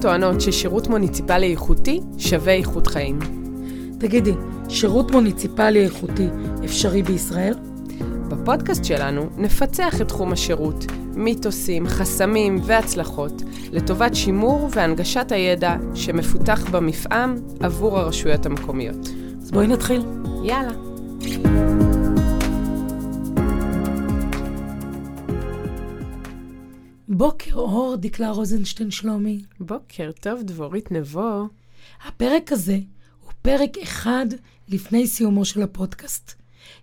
טוענות ששירות מוניציפלי איכותי שווה איכות חיים. תגידי, שירות מוניציפלי איכותי אפשרי בישראל? בפודקאסט שלנו נפצח את תחום השירות, מיתוסים, חסמים והצלחות, לטובת שימור והנגשת הידע שמפותח במפעם עבור הרשויות המקומיות. אז בואי נתחיל. יאללה. בוקר אור, דקלה רוזנשטיין שלומי. בוקר טוב, דבורית נבו. הפרק הזה הוא פרק אחד לפני סיומו של הפודקאסט.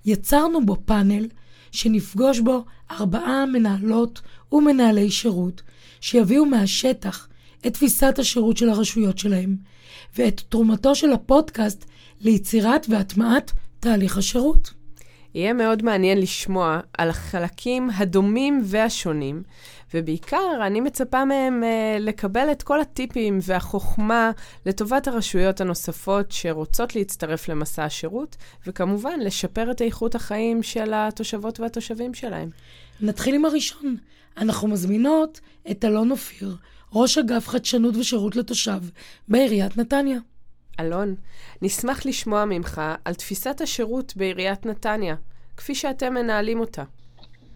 יצרנו בו פאנל שנפגוש בו ארבעה מנהלות ומנהלי שירות שיביאו מהשטח את תפיסת השירות של הרשויות שלהם ואת תרומתו של הפודקאסט ליצירת והטמעת תהליך השירות. יהיה מאוד מעניין לשמוע על החלקים הדומים והשונים, ובעיקר אני מצפה מהם uh, לקבל את כל הטיפים והחוכמה לטובת הרשויות הנוספות שרוצות להצטרף למסע השירות, וכמובן לשפר את איכות החיים של התושבות והתושבים שלהם. נתחיל עם הראשון. אנחנו מזמינות את אלון אופיר, ראש אגף חדשנות ושירות לתושב בעיריית נתניה. אלון, נשמח לשמוע ממך על תפיסת השירות בעיריית נתניה, כפי שאתם מנהלים אותה.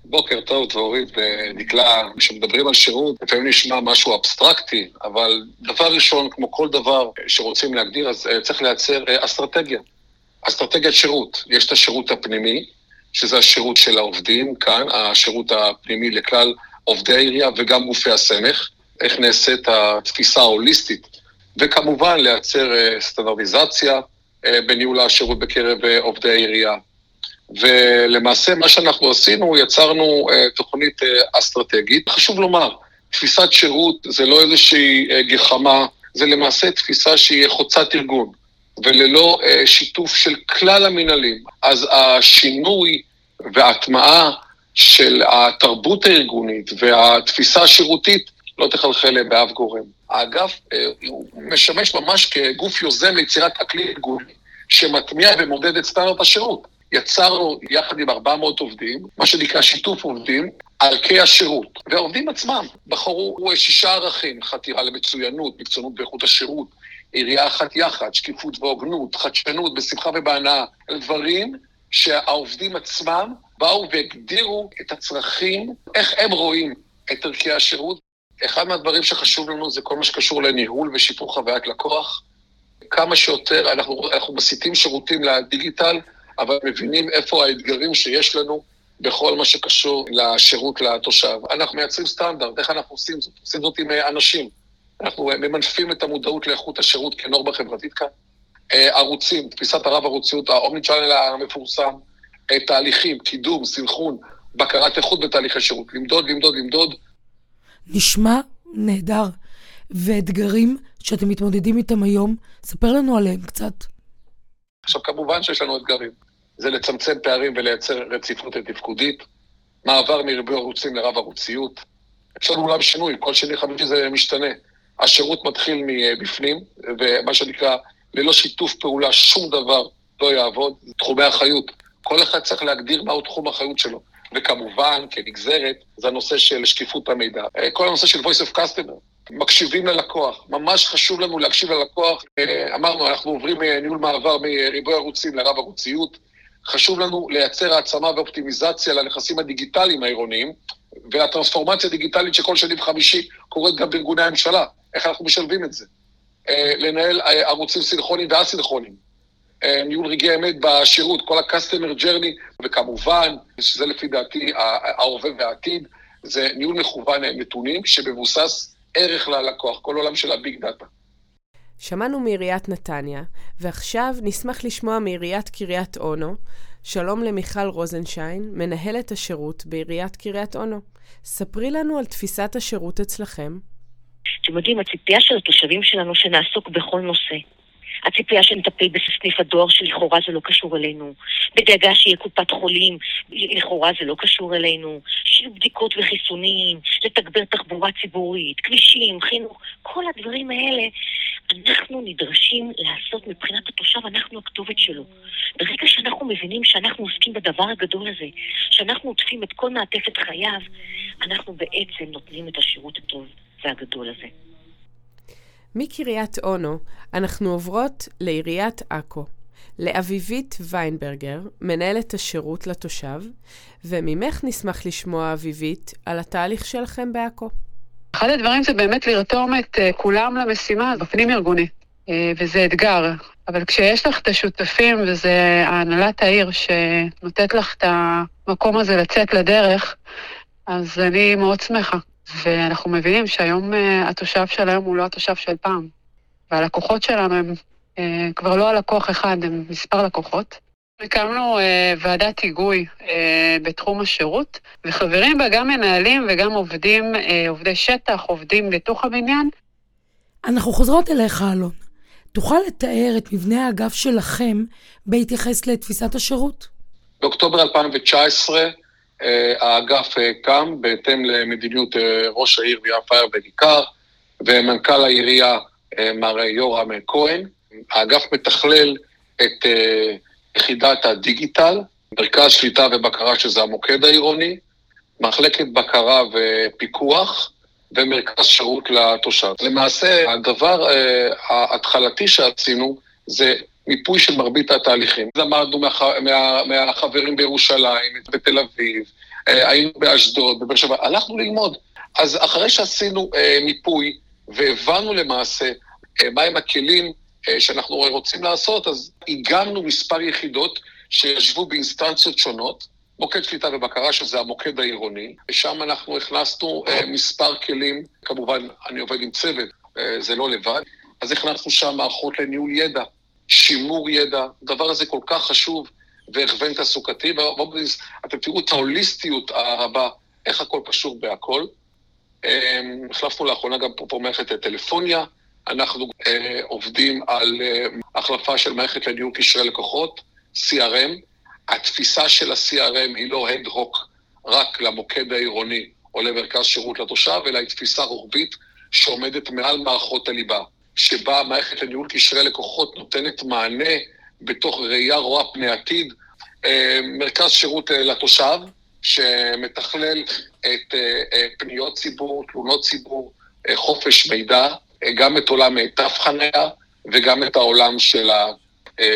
בוקר טוב, דבורית ודקלה. כשמדברים על שירות, לפעמים נשמע משהו אבסטרקטי, אבל דבר ראשון, כמו כל דבר שרוצים להגדיר, אז uh, צריך לייצר uh, אסטרטגיה. אסטרטגיית שירות. יש את השירות הפנימי, שזה השירות של העובדים, כאן, השירות הפנימי לכלל עובדי העירייה וגם גופי הסמך, איך נעשית התפיסה ההוליסטית, וכמובן לייצר uh, סטנדרטיזציה בניהול השירות בקרב עובדי העירייה. ולמעשה מה שאנחנו עשינו, יצרנו uh, תוכנית uh, אסטרטגית. חשוב לומר, תפיסת שירות זה לא איזושהי uh, גחמה, זה למעשה תפיסה שהיא חוצת ארגון, וללא uh, שיתוף של כלל המנהלים. אז השינוי וההטמעה של התרבות הארגונית והתפיסה השירותית לא תחלחל באף גורם. האגף הוא משמש ממש כגוף יוזם ליצירת אקלים ארגוני, שמטמיע ומודד את סטנדרט השירות. יצרנו יחד עם 400 עובדים, מה שנקרא שיתוף עובדים, ערכי השירות. והעובדים עצמם בחרו שישה ערכים, חתירה למצוינות, מקצוענות באיכות השירות, עירייה אחת יחד, שקיפות והוגנות, חדשנות, בשמחה ובהנאה. דברים שהעובדים עצמם באו והגדירו את הצרכים, איך הם רואים את ערכי השירות. אחד מהדברים שחשוב לנו זה כל מה שקשור לניהול ושיפור חוויית לקוח. כמה שיותר, אנחנו, אנחנו מסיטים שירותים לדיגיטל, אבל מבינים איפה האתגרים שיש לנו בכל מה שקשור לשירות לתושב. אנחנו מייצרים סטנדרט, איך אנחנו עושים זאת? עושים זאת עם אנשים. אנחנו ממנפים את המודעות לאיכות השירות כנורמה חברתית כאן. ערוצים, תפיסת הרב-ערוציות, האומני צ'אנל המפורסם, תהליכים, קידום, סנכרון, בקרת איכות בתהליכי שירות. למדוד, למדוד, למדוד. נשמע נהדר. ואתגרים שאתם מתמודדים איתם היום, ספר לנו עליהם קצת. עכשיו, כמובן שיש לנו אתגרים. זה לצמצם פערים ולייצר רציפות תפקודית, מעבר מריבוי ערוצים לרב ערוציות. יש לנו אולי שינוי, כל שני חמישי זה משתנה. השירות מתחיל מבפנים, ומה שנקרא, ללא שיתוף פעולה שום דבר לא יעבוד. תחומי אחריות. כל אחד צריך להגדיר מהו תחום האחריות שלו. וכמובן, כנגזרת, זה הנושא של שקיפות המידע. כל הנושא של voice of customer. מקשיבים ללקוח. ממש חשוב לנו להקשיב ללקוח. אמרנו, אנחנו עוברים ניהול מעבר מריבוי ערוצים לרב ערוציות. חשוב לנו לייצר העצמה ואופטימיזציה לנכסים הדיגיטליים העירוניים, ולטרנספורמציה הדיגיטלית שכל שני וחמישי קורית גם בארגוני הממשלה. איך אנחנו משלבים את זה? לנהל ערוצים סינכרונים ואסינכרונים. ניהול רגעי אמת בשירות, כל ה-customer journey, וכמובן, שזה לפי דעתי ההווה והעתיד, זה ניהול מכוון נתונים שמבוסס ערך ללקוח, כל עולם של הביג דאטה. שמענו מעיריית נתניה, ועכשיו נשמח לשמוע מעיריית קריית אונו. שלום למיכל רוזנשיין, מנהלת השירות בעיריית קריית אונו. ספרי לנו על תפיסת השירות אצלכם. אתם יודעים, הציפייה של התושבים שלנו שנעסוק בכל נושא. הציפייה שנטפל בסניף הדואר שלכאורה זה לא קשור אלינו, בדאגה שיהיה קופת חולים, לכאורה זה לא קשור אלינו, שיהיו בדיקות וחיסונים, לתגבר תחבורה ציבורית, כבישים, חינוך, כל הדברים האלה אנחנו נדרשים לעשות מבחינת התושב, אנחנו הכתובת שלו. ברגע שאנחנו מבינים שאנחנו עוסקים בדבר הגדול הזה, שאנחנו עוטפים את כל מעטפת חייו, אנחנו בעצם נותנים את השירות הטוב והגדול הזה. מקריית אונו אנחנו עוברות לעיריית עכו, לאביבית ויינברגר, מנהלת השירות לתושב, וממך נשמח לשמוע, אביבית, על התהליך שלכם בעכו. אחד הדברים זה באמת לרתום את uh, כולם למשימה בפנים ארגוני, uh, וזה אתגר. אבל כשיש לך את השותפים, וזה הנהלת העיר שנותנת לך את המקום הזה לצאת לדרך, אז אני מאוד שמחה. ואנחנו מבינים שהיום uh, התושב של היום הוא לא התושב של פעם. והלקוחות שלנו הם uh, כבר לא הלקוח אחד, הם מספר לקוחות. הקמנו uh, ועדת היגוי uh, בתחום השירות, וחברים בה גם מנהלים וגם עובדים, uh, עובדי שטח, עובדים בתוך הבניין. אנחנו חוזרות אליך, אלון. תוכל לתאר את מבנה האגף שלכם בהתייחס לתפיסת השירות? באוקטובר 2019 uh, האגף uh, קם בהתאם למדיניות uh, ראש העיר ויאן פייר בכיכר, ומנכ"ל העירייה מר יורם כהן. האגף מתכלל את... יחידת הדיגיטל, מרכז שליטה ובקרה שזה המוקד העירוני, מחלקת בקרה ופיקוח ומרכז שירות לתושב. למעשה, הדבר ההתחלתי שעשינו זה מיפוי של מרבית התהליכים. למדנו מה, מה, מהחברים בירושלים, בתל אביב, uh, היינו באשדוד, בבאר שבע, הלכנו ללמוד. אז אחרי שעשינו uh, מיפוי והבנו למעשה uh, מהם הכלים אה, שאנחנו רוצים לעשות, אז איגמנו מספר יחידות שישבו באינסטנציות שונות, מוקד שליטה ובקרה, שזה המוקד העירוני, ושם אנחנו הכנסנו uh, מספר כלים, כמובן, אני עובד עם צוות, uh, זה לא לבד, אז הכנסנו שם מערכות לניהול ידע, שימור ידע, הדבר הזה כל כך חשוב, והכוון תעסוקתי, ואתם תראו את ההוליסטיות הרבה, איך הכל קשור בהכל. החלפנו לאחרונה גם פה מערכת טלפוניה, אנחנו אה, עובדים על אה, החלפה של מערכת לניהול קשרי לקוחות, CRM. התפיסה של ה-CRM היא לא הד-הוק רק למוקד העירוני או למרכז שירות לתושב, אלא היא תפיסה רוחבית שעומדת מעל מערכות הליבה, שבה מערכת לניהול קשרי לקוחות נותנת מענה בתוך ראייה רואה פני עתיד. אה, מרכז שירות אה, לתושב, שמתכלל את אה, פניות ציבור, תלונות ציבור, חופש מידע, גם את עולם תו חניה וגם את העולם של, ה,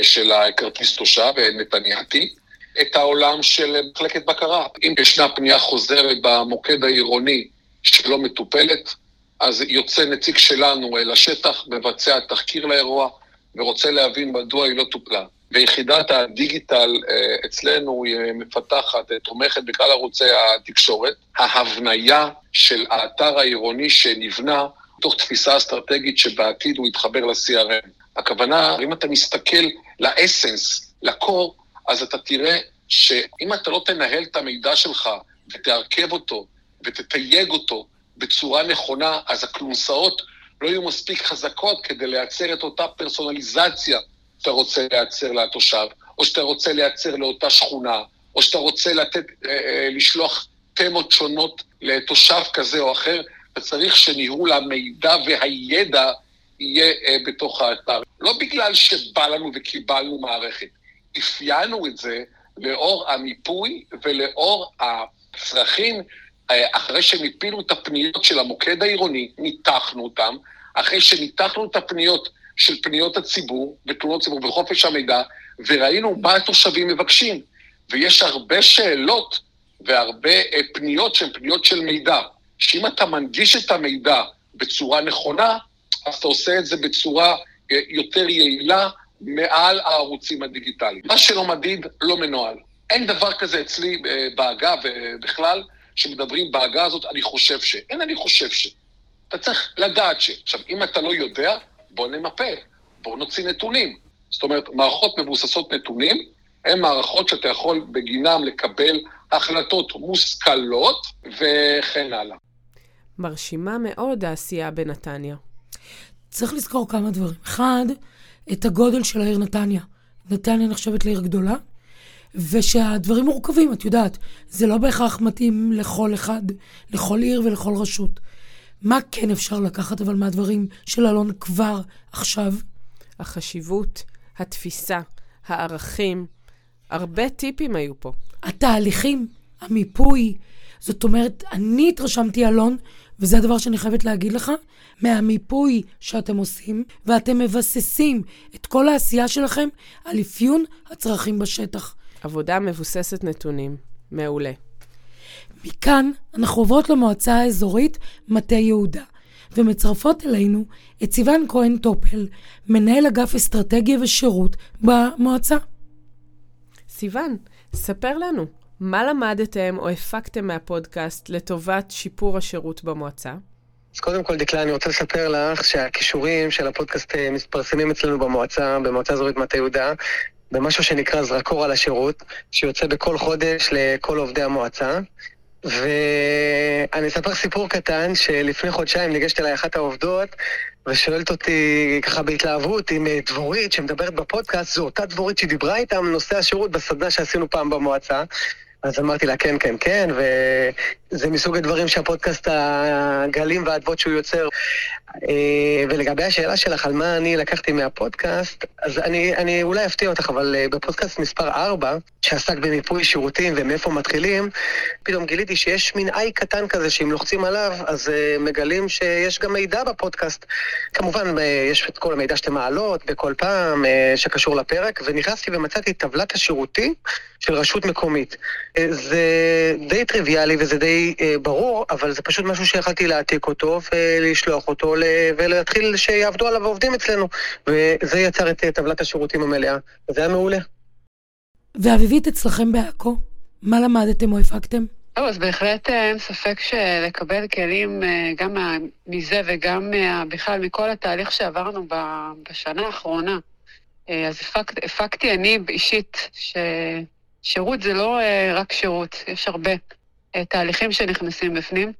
של הכרטיס תושב, נתניאתי, את העולם של מחלקת בקרה. אם ישנה פנייה חוזרת במוקד העירוני שלא מטופלת, אז יוצא נציג שלנו לשטח, מבצע תחקיר לאירוע ורוצה להבין מדוע היא לא טופלה. ויחידת הדיגיטל אה, אצלנו היא מפתחת, תומכת בכלל ערוצי התקשורת. ההבניה של האתר העירוני שנבנה מתוך תפיסה אסטרטגית שבעתיד הוא יתחבר ל-CRM. הכוונה, אם אתה מסתכל לאסנס, לקור, אז אתה תראה שאם אתה לא תנהל את המידע שלך ותערכב אותו ותתייג אותו בצורה נכונה, אז הכלונסאות לא יהיו מספיק חזקות כדי לייצר את אותה פרסונליזציה שאתה רוצה לייצר לתושב, או שאתה רוצה לייצר לאותה שכונה, או שאתה רוצה לתת, אה, אה, לשלוח תמות שונות לתושב כזה או אחר, וצריך שניהול המידע והידע יהיה אה, בתוך האתר. לא בגלל שבא לנו וקיבלנו מערכת, אפיינו את זה לאור המיפוי ולאור הצרכים, אה, אחרי שמיפינו את הפניות של המוקד העירוני, ניתחנו אותם, אחרי שניתחנו את הפניות של פניות הציבור ותלונות ציבור וחופש המידע, וראינו מה התושבים מבקשים. ויש הרבה שאלות והרבה אה, פניות שהן פניות של מידע. שאם אתה מנגיש את המידע בצורה נכונה, אז אתה עושה את זה בצורה אה, יותר יעילה מעל הערוצים הדיגיטליים. מה שלא מדיד, לא מנוהל. אין דבר כזה אצלי בעגה ובכלל, שמדברים בעגה הזאת, אני חושב ש... אין אני חושב ש... אתה צריך לדעת ש... עכשיו, אם אתה לא יודע, בוא נמפה, בוא נוציא נתונים. זאת אומרת, מערכות מבוססות נתונים הן מערכות שאתה יכול בגינם לקבל החלטות מושכלות וכן הלאה. מרשימה מאוד העשייה בנתניה. צריך לזכור כמה דברים. אחד, את הגודל של העיר נתניה. נתניה נחשבת לעיר גדולה, ושהדברים מורכבים, את יודעת. זה לא בהכרח מתאים לכל אחד, לכל עיר ולכל רשות. מה כן אפשר לקחת אבל מהדברים של אלון כבר עכשיו? החשיבות, התפיסה, הערכים, הרבה טיפים היו פה. התהליכים, המיפוי. זאת אומרת, אני התרשמתי, אלון, וזה הדבר שאני חייבת להגיד לך, מהמיפוי שאתם עושים, ואתם מבססים את כל העשייה שלכם על אפיון הצרכים בשטח. עבודה מבוססת נתונים. מעולה. מכאן אנחנו עוברות למועצה האזורית מטה יהודה, ומצרפות אלינו את סיון כהן טופל, מנהל אגף אסטרטגיה ושירות במועצה. סיון, ספר לנו, מה למדתם או הפקתם מהפודקאסט לטובת שיפור השירות במועצה? אז קודם כל, דקלה, אני רוצה לספר לך שהכישורים של הפודקאסט אה, מתפרסמים אצלנו במועצה, במועצה אזורית מטה יהודה, במשהו שנקרא זרקור על השירות, שיוצא בכל חודש לכל עובדי המועצה. ואני אספר סיפור קטן, שלפני חודשיים ניגשת אליי אחת העובדות, ושואלת אותי ככה בהתלהבות עם אה, דבורית שמדברת בפודקאסט, זו אותה דבורית שדיברה איתם נושא השירות בסדנה שעשינו פעם במועצה. אז אמרתי לה, כן, כן, כן, וזה מסוג הדברים שהפודקאסט הגלים והאדוות שהוא יוצר. אה, ולגבי השאלה שלך על מה אני לקחתי מהפודקאסט, אז אני, אני אולי אפתיע אותך, אבל אה, בפודקאסט מספר 4, שעסק במיפוי שירותים ומאיפה מתחילים, פתאום גיליתי שיש מין איי קטן כזה שאם לוחצים עליו, אז uh, מגלים שיש גם מידע בפודקאסט. כמובן, יש את כל המידע שאתם מעלות בכל פעם, שקשור לפרק, ונכנסתי ומצאתי טבלת השירותי של רשות מקומית. זה די טריוויאלי וזה די ברור, אבל זה פשוט משהו שיכלתי להעתיק אותו ולשלוח אותו ולהתחיל שיעבדו עליו עובדים אצלנו. וזה יצר את טבלת השירותים המלאה, וזה היה מעולה. ואביבית, אצלכם בעכו, מה למדתם או הפקתם? טוב, אז בהחלט אה, אין ספק שלקבל כלים אה, גם מזה וגם בכלל מכל התהליך שעברנו בשנה האחרונה. אה, אז הפק, הפקתי אני אישית ששירות זה לא רק שירות, יש הרבה תהליכים שנכנסים בפנים.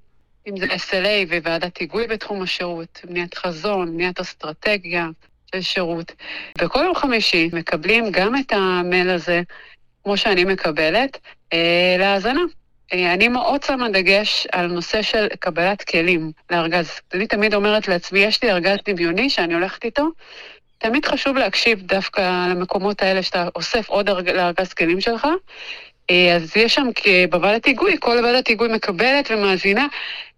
אם זה SLA וועדת היגוי בתחום השירות, בניית חזון, בניית אסטרטגיה של שירות. וכל יום חמישי מקבלים גם את המייל הזה, כמו שאני מקבלת, אה, להאזנה. אה, אני מאוד שמה דגש על נושא של קבלת כלים לארגז. אני תמיד אומרת לעצמי, יש לי ארגז דמיוני שאני הולכת איתו, תמיד חשוב להקשיב דווקא למקומות האלה שאתה אוסף עוד לארגז כלים שלך, אה, אז יש שם בוועדת היגוי, כל ועדת היגוי מקבלת ומאזינה,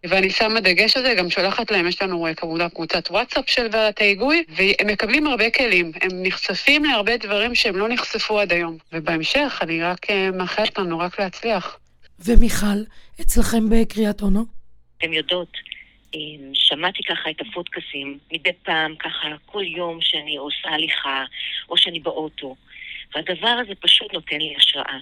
ואני שמה דגש על זה, גם שולחת להם, יש לנו אה, כמובן קבוצת וואטסאפ של ועדת ההיגוי, והם מקבלים הרבה כלים, הם נחשפים להרבה דברים שהם לא נחשפו עד היום. ובהמשך, אני רק אה, מאחלת לנו רק להצליח. ומיכל, אצלכם בקריאת אונו? אתם יודעות, שמעתי ככה את הפודקאסים מדי פעם, ככה כל יום שאני עושה הליכה, או שאני באוטו, והדבר הזה פשוט נותן לי השראה.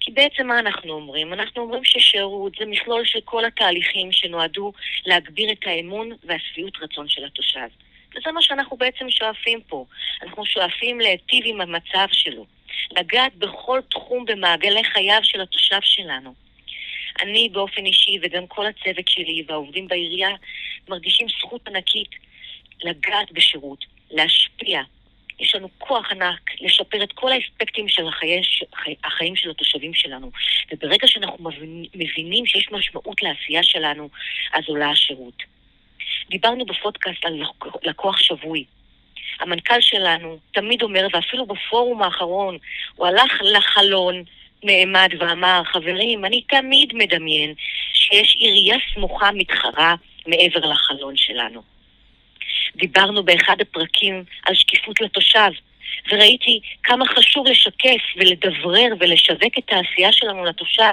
כי בעצם מה אנחנו אומרים? אנחנו אומרים ששירות זה מכלול של כל התהליכים שנועדו להגביר את האמון והשביעות רצון של התושב. וזה מה שאנחנו בעצם שואפים פה. אנחנו שואפים להיטיב עם המצב שלו, לגעת בכל תחום במעגלי חייו של התושב שלנו. אני באופן אישי וגם כל הצוות שלי והעובדים בעירייה מרגישים זכות ענקית לגעת בשירות, להשפיע, יש לנו כוח ענק לשפר את כל האספקטים של החיי, החיים של התושבים שלנו. וברגע שאנחנו מבינים שיש משמעות לעשייה שלנו, אז עולה השירות. דיברנו בפודקאסט על לקוח שבוי. המנכ"ל שלנו תמיד אומר, ואפילו בפורום האחרון, הוא הלך לחלון, נעמד ואמר, חברים, אני תמיד מדמיין שיש עירייה סמוכה מתחרה מעבר לחלון שלנו. דיברנו באחד הפרקים על שקיפות לתושב, וראיתי כמה חשוב לשקף ולדברר ולשווק את העשייה שלנו לתושב,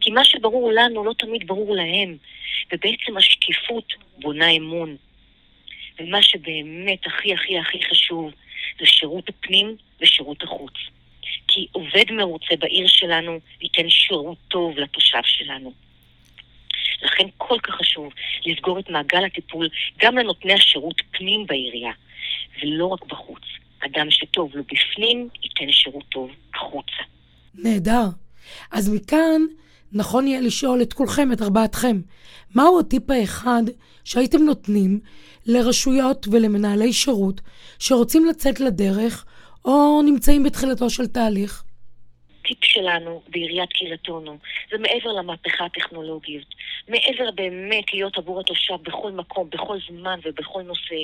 כי מה שברור לנו לא תמיד ברור להם, ובעצם השקיפות בונה אמון. ומה שבאמת הכי הכי הכי חשוב זה שירות הפנים ושירות החוץ. כי עובד מרוצה בעיר שלנו ייתן שירות טוב לתושב שלנו. לכן כל כך חשוב לסגור את מעגל הטיפול גם לנותני השירות פנים בעירייה, ולא רק בחוץ. אדם שטוב לו בפנים, ייתן שירות טוב החוצה. נהדר. אז מכאן נכון יהיה לשאול את כולכם, את ארבעתכם, מהו הטיפ האחד שהייתם נותנים לרשויות ולמנהלי שירות שרוצים לצאת לדרך או נמצאים בתחילתו של תהליך? הטיפ שלנו בעיריית קריית אונו זה מעבר למהפכה הטכנולוגית, מעבר באמת להיות עבור התושב בכל מקום, בכל זמן ובכל נושא,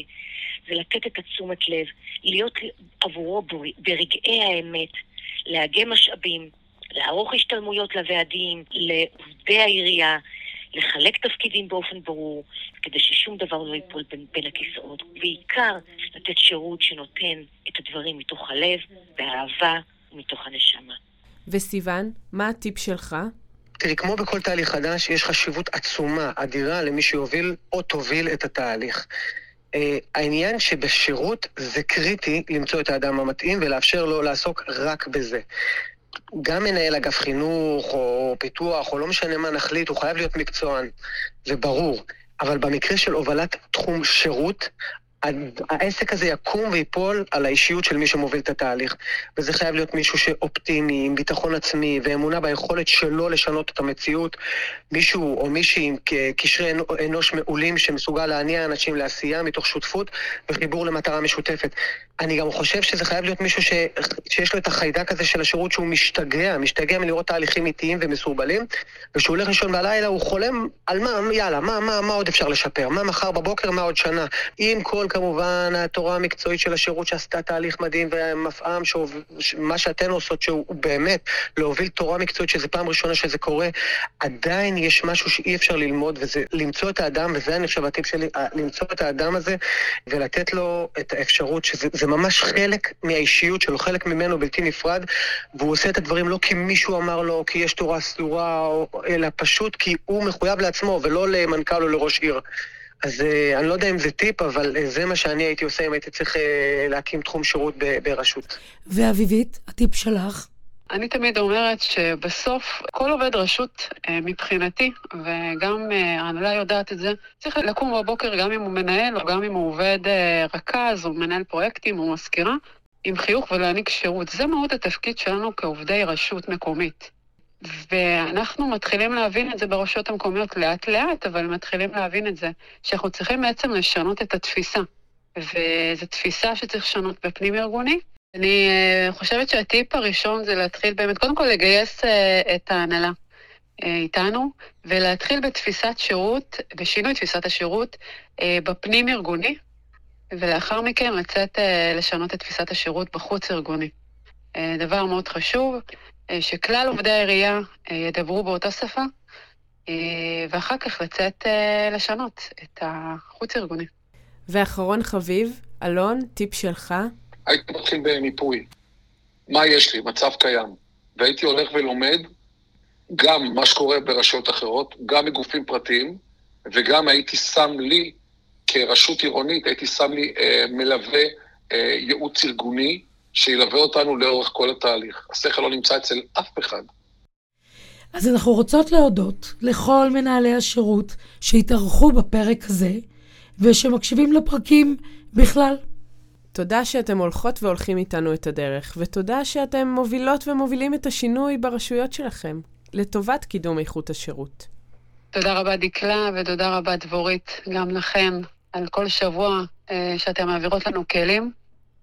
זה לתת את התשומת לב, להיות עבורו ברגעי האמת, לאגם משאבים, לערוך השתלמויות לוועדים, לעובדי העירייה, לחלק תפקידים באופן ברור, כדי ששום דבר לא ייפול בין, בין הכיסאות. בעיקר לתת שירות שנותן את הדברים מתוך הלב, באהבה ומתוך הנשמה. וסיון, מה הטיפ שלך? תראי, כמו בכל תהליך חדש, יש חשיבות עצומה, אדירה, למי שיוביל או תוביל את התהליך. Uh, העניין שבשירות זה קריטי למצוא את האדם המתאים ולאפשר לו לעסוק רק בזה. גם מנהל אגף חינוך או פיתוח, או לא משנה מה נחליט, הוא חייב להיות מקצוען, זה ברור. אבל במקרה של הובלת תחום שירות, העסק הזה יקום ויפול על האישיות של מי שמוביל את התהליך. וזה חייב להיות מישהו שאופטימי, עם ביטחון עצמי ואמונה ביכולת שלו לשנות את המציאות. מישהו או מישהי עם קשרי אנוש מעולים שמסוגל להניע אנשים לעשייה מתוך שותפות וחיבור למטרה משותפת. אני גם חושב שזה חייב להיות מישהו ש... שיש לו את החיידק הזה של השירות שהוא משתגע, משתגע מלראות תהליכים איטיים ומסורבלים, וכשהוא הולך לישון בלילה הוא חולם על מה, יאללה, מה, מה, מה עוד אפשר לשפר? מה מחר בבוקר, מה עוד שנה? עם כל כמובן התורה המקצועית של השירות שעשתה תהליך מדהים והמפעם, מה שאתן עושות שהוא באמת להוביל תורה מקצועית, שזו פעם ראשונה שזה קורה, עדיין יש משהו שאי אפשר ללמוד, וזה למצוא את האדם, וזה אני חושב הטיפ שלי, למצוא את האדם הזה ולתת לו את האפשרות שזה ממש חלק מהאישיות שלו, חלק ממנו בלתי נפרד, והוא עושה את הדברים לא כי מישהו אמר לו, כי יש תורה סדורה, אלא פשוט כי הוא מחויב לעצמו ולא למנכ"ל או לראש עיר. אז uh, אני לא יודע אם זה טיפ, אבל uh, זה מה שאני הייתי עושה אם הייתי צריך uh, להקים תחום שירות ברשות. ואביבית, הטיפ שלך? אני תמיד אומרת שבסוף כל עובד רשות מבחינתי, וגם ההנהלה יודעת את זה, צריך לקום בבוקר גם אם הוא מנהל או גם אם הוא עובד רכז או מנהל פרויקטים או מזכירה, עם חיוך ולהעניק שירות. זה מאוד התפקיד שלנו כעובדי רשות מקומית. ואנחנו מתחילים להבין את זה ברשויות המקומיות לאט-לאט, אבל מתחילים להבין את זה, שאנחנו צריכים בעצם לשנות את התפיסה. וזו תפיסה שצריך לשנות בפנים ארגוני. אני אה, חושבת שהטיפ הראשון זה להתחיל באמת, קודם כל לגייס אה, את ההנהלה אה, איתנו, ולהתחיל בתפיסת שירות, בשינוי תפיסת השירות בפנים ארגוני, ולאחר מכן לצאת לשנות את תפיסת השירות בחוץ ארגוני. דבר מאוד חשוב. שכלל עובדי העירייה ידברו באותה שפה, ואחר כך לצאת לשנות את החוץ-ארגוני. ואחרון חביב, אלון, טיפ שלך. הייתי מתחיל במיפוי. מה יש לי? מצב קיים. והייתי הולך ולומד גם מה שקורה ברשויות אחרות, גם מגופים פרטיים, וגם הייתי שם לי, כרשות עירונית, הייתי שם לי אה, מלווה אה, ייעוץ ארגוני, שילווה אותנו לאורך כל התהליך. השכל לא נמצא אצל אף אחד. אז אנחנו רוצות להודות לכל מנהלי השירות שהתארחו בפרק הזה, ושמקשיבים לפרקים בכלל. תודה שאתם הולכות והולכים איתנו את הדרך, ותודה שאתם מובילות ומובילים את השינוי ברשויות שלכם, לטובת קידום איכות השירות. תודה רבה דקלה, ותודה רבה דבורית, גם לכן, על כל שבוע אה, שאתם מעבירות לנו כלים.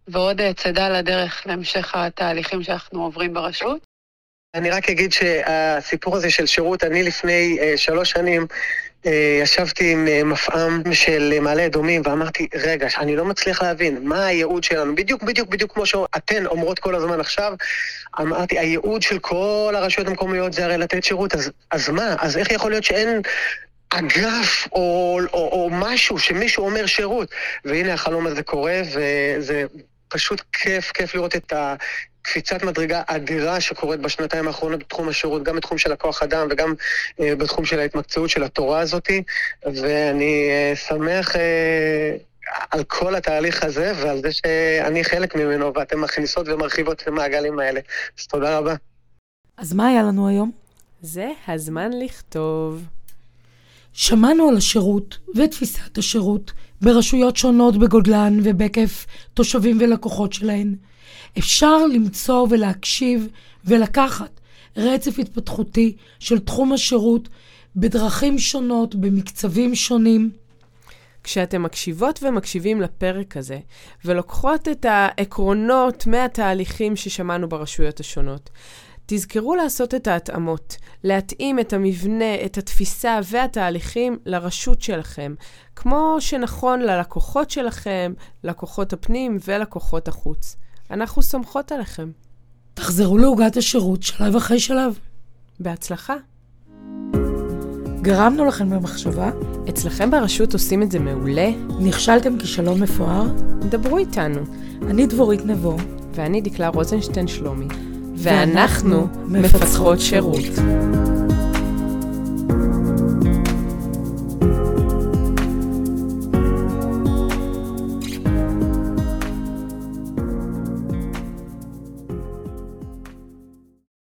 ועוד אה, צידה לדרך להמשך התהליכים שאנחנו עוברים ברשות. אני רק אגיד שהסיפור הזה של שירות, אני לפני uh, שלוש שנים ישבתי עם uh, מפעם של מעלה אדומים ואמרתי, רגע, אני לא מצליח להבין, מה הייעוד שלנו? בדיוק, בדיוק, בדיוק כמו שאתן אומרות כל הזמן עכשיו, אמרתי, הייעוד של כל הרשויות המקומיות זה הרי לתת שירות, אז, אז מה? אז איך יכול להיות שאין אגף או, או, או משהו שמישהו אומר שירות? והנה החלום הזה קורה, וזה פשוט כיף, כיף לראות את הקפיצת מדרגה אדירה שקורית בשנתיים האחרונות בתחום השירות, גם בתחום של הכוח אדם וגם uh, בתחום של ההתמקצעות של התורה הזאתי, ואני uh, שמח... Uh, על כל התהליך הזה ועל זה שאני חלק ממנו ואתן מכניסות ומרחיבות את המעגלים האלה. אז תודה רבה. אז מה היה לנו היום? זה הזמן לכתוב. שמענו על השירות ותפיסת השירות ברשויות שונות בגודלן ובהיקף תושבים ולקוחות שלהן. אפשר למצוא ולהקשיב ולקחת רצף התפתחותי של תחום השירות בדרכים שונות, במקצבים שונים. כשאתם מקשיבות ומקשיבים לפרק הזה, ולוקחות את העקרונות מהתהליכים ששמענו ברשויות השונות, תזכרו לעשות את ההתאמות, להתאים את המבנה, את התפיסה והתהליכים לרשות שלכם, כמו שנכון ללקוחות שלכם, לקוחות הפנים ולקוחות החוץ. אנחנו סומכות עליכם. תחזרו לעוגת השירות שלב אחרי שלב. בהצלחה. גרמנו לכם במחשבה? אצלכם ברשות עושים את זה מעולה? נכשלתם כישלון מפואר? דברו איתנו. אני דבורית נבו. ואני דקלה רוזנשטיין שלומי. ואנחנו מפצחות שירות.